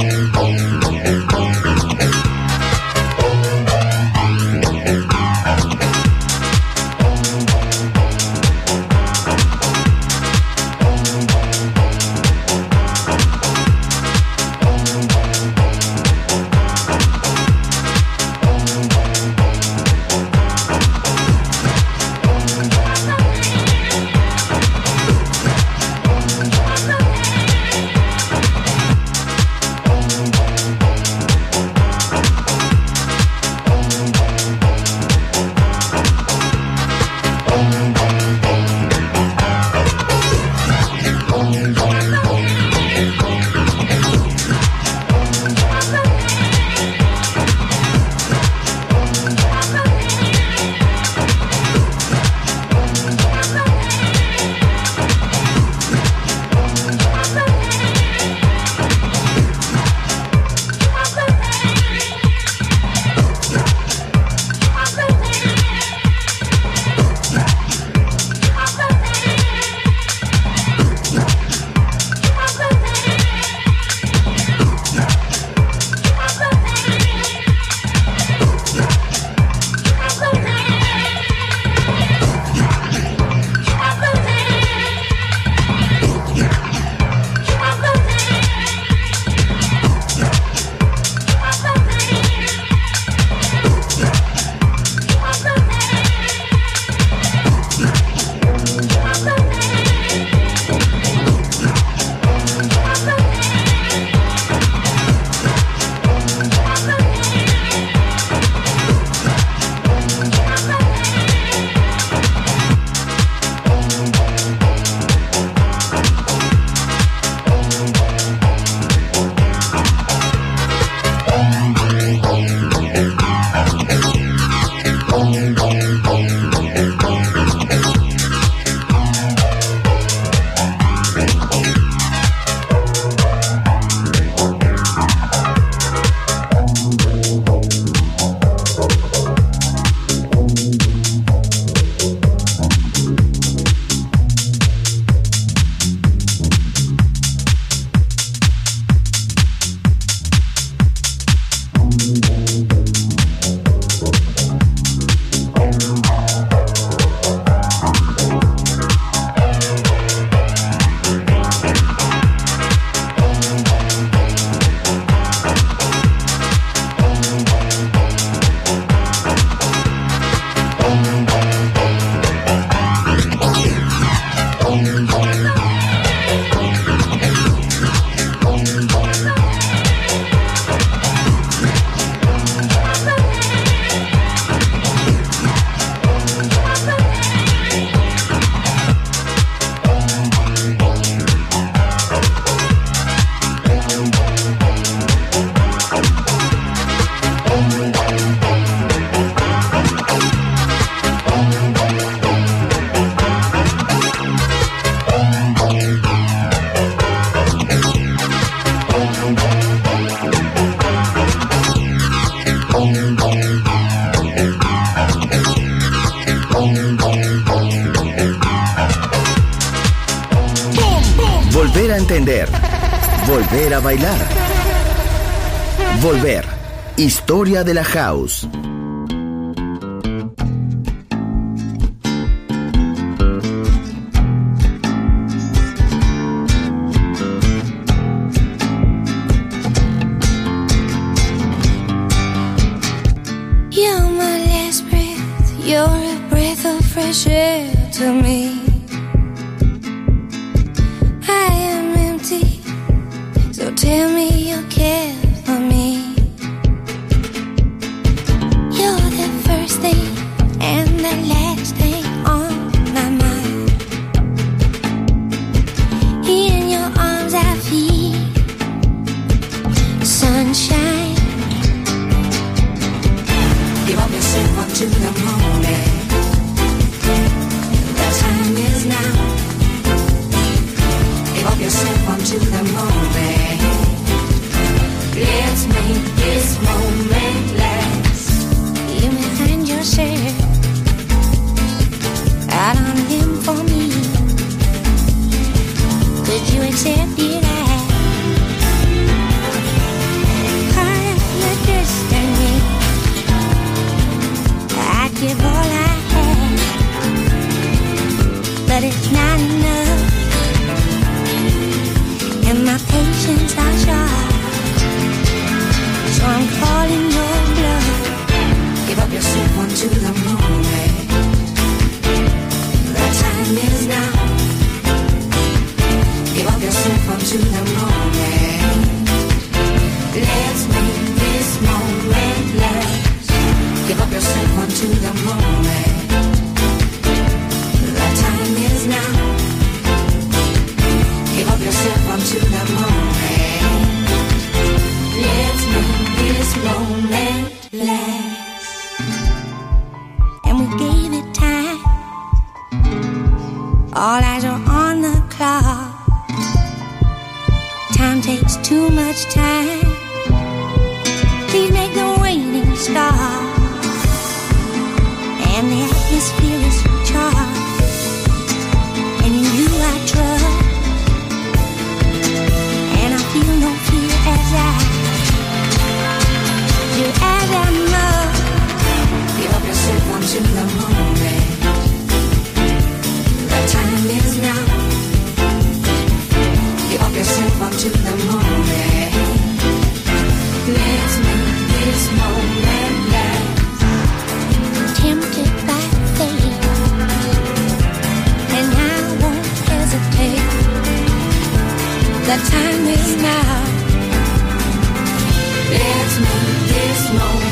Yeah. de la house. You're my last breath, you're a breath of fresh air to me. time takes too much time. Please make the waiting stop, and the atmosphere is. that time is now. Let's move this moment.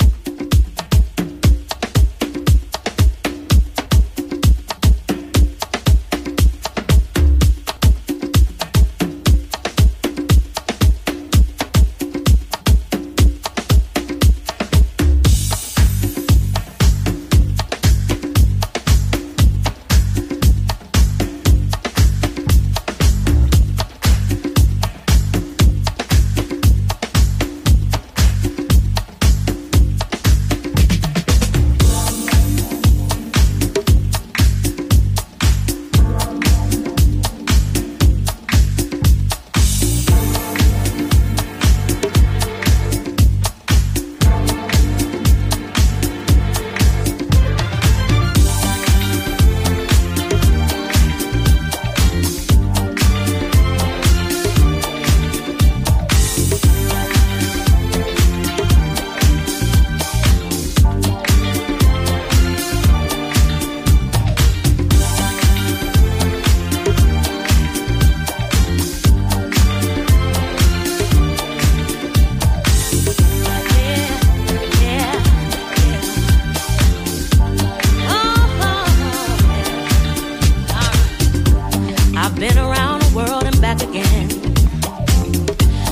world and back again.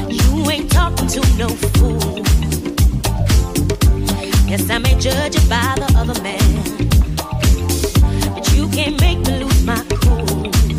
You ain't talking to no fool. Yes, I may judge you by the other man, but you can't make me lose my cool.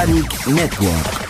En Balearic Network.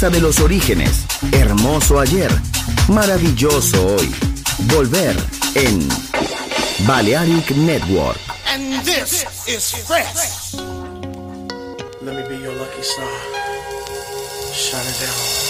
Casa de los orígenes. Hermoso ayer. Maravilloso hoy. Volver en Balearic Network. And this is fresh. Let me be your lucky star. It down.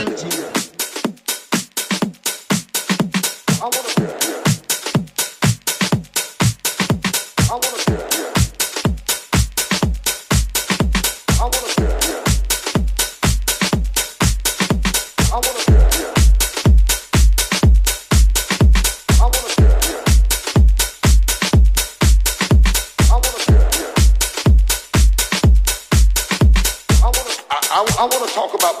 talk about